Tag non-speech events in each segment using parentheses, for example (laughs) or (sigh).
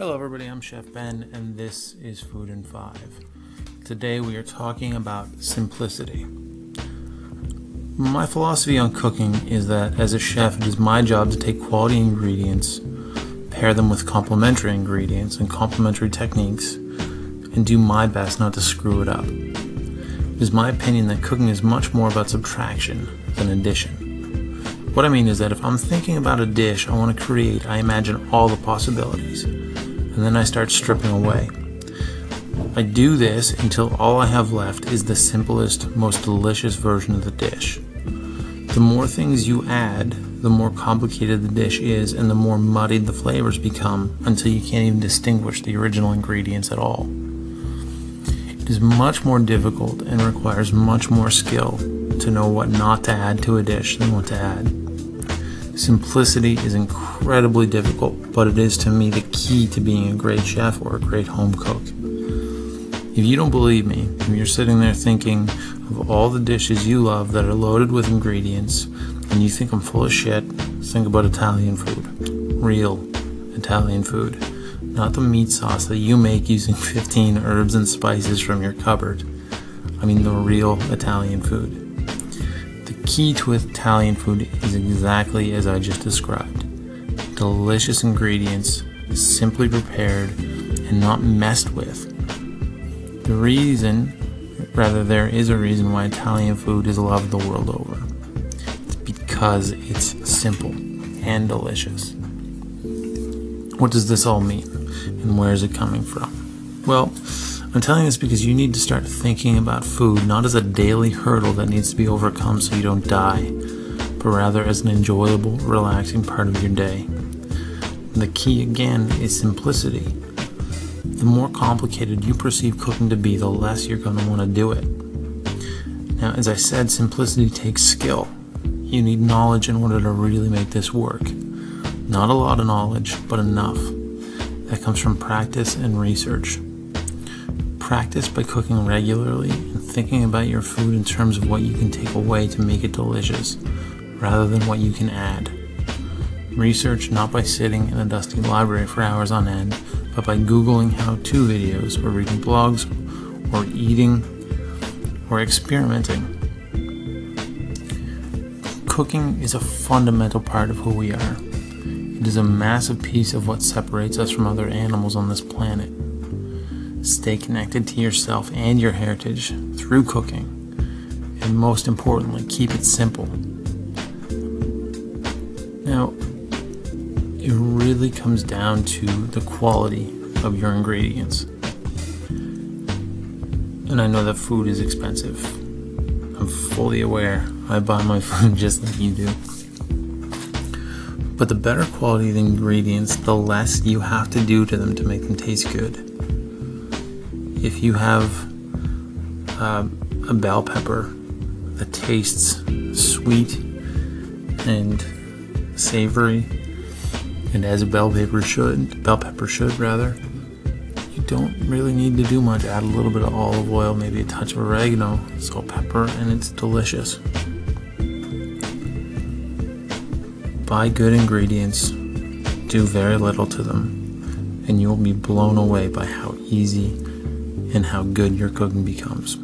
Hello, everybody. I'm Chef Ben, and this is Food in Five. Today, we are talking about simplicity. My philosophy on cooking is that as a chef, it is my job to take quality ingredients, pair them with complementary ingredients and complementary techniques, and do my best not to screw it up. It is my opinion that cooking is much more about subtraction than addition. What I mean is that if I'm thinking about a dish I want to create, I imagine all the possibilities, and then I start stripping away. I do this until all I have left is the simplest, most delicious version of the dish. The more things you add, the more complicated the dish is, and the more muddied the flavors become until you can't even distinguish the original ingredients at all. It is much more difficult and requires much more skill to know what not to add to a dish than what to add. Simplicity is incredibly difficult, but it is to me the key to being a great chef or a great home cook. If you don't believe me, if you're sitting there thinking of all the dishes you love that are loaded with ingredients and you think I'm full of shit, think about Italian food. Real Italian food. Not the meat sauce that you make using (laughs) 15 herbs and spices from your cupboard. I mean the real Italian food key to Italian food is exactly as I just described delicious ingredients, simply prepared, and not messed with. The reason, rather, there is a reason why Italian food is loved the world over. It's because it's simple and delicious. What does this all mean, and where is it coming from? Well, I'm telling this because you need to start thinking about food not as a daily hurdle that needs to be overcome so you don't die, but rather as an enjoyable, relaxing part of your day. The key again is simplicity. The more complicated you perceive cooking to be, the less you're going to want to do it. Now, as I said, simplicity takes skill. You need knowledge in order to really make this work. Not a lot of knowledge, but enough. That comes from practice and research. Practice by cooking regularly and thinking about your food in terms of what you can take away to make it delicious, rather than what you can add. Research not by sitting in a dusty library for hours on end, but by Googling how to videos or reading blogs or eating or experimenting. Cooking is a fundamental part of who we are. It is a massive piece of what separates us from other animals on this planet. Stay connected to yourself and your heritage through cooking. And most importantly, keep it simple. Now, it really comes down to the quality of your ingredients. And I know that food is expensive. I'm fully aware. I buy my (laughs) food just like you do. But the better quality the ingredients, the less you have to do to them to make them taste good if you have uh, a bell pepper that tastes sweet and savory, and as a bell pepper should, bell pepper should rather, you don't really need to do much. Add a little bit of olive oil, maybe a touch of oregano, salt, pepper, and it's delicious. Buy good ingredients, do very little to them, and you'll be blown away by how easy and how good your cooking becomes.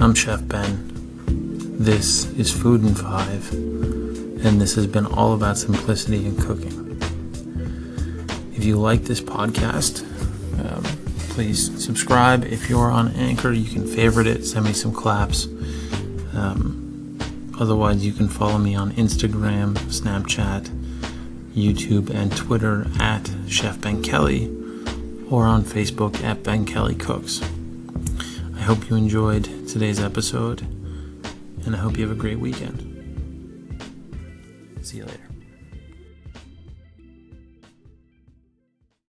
I'm Chef Ben. This is Food in Five, and this has been all about simplicity in cooking. If you like this podcast, um, please subscribe. If you're on Anchor, you can favorite it, send me some claps. Um, otherwise, you can follow me on Instagram, Snapchat, YouTube, and Twitter at Chef Ben Kelly or on Facebook at Ben Kelly Cooks. I hope you enjoyed today's episode, and I hope you have a great weekend. See you later.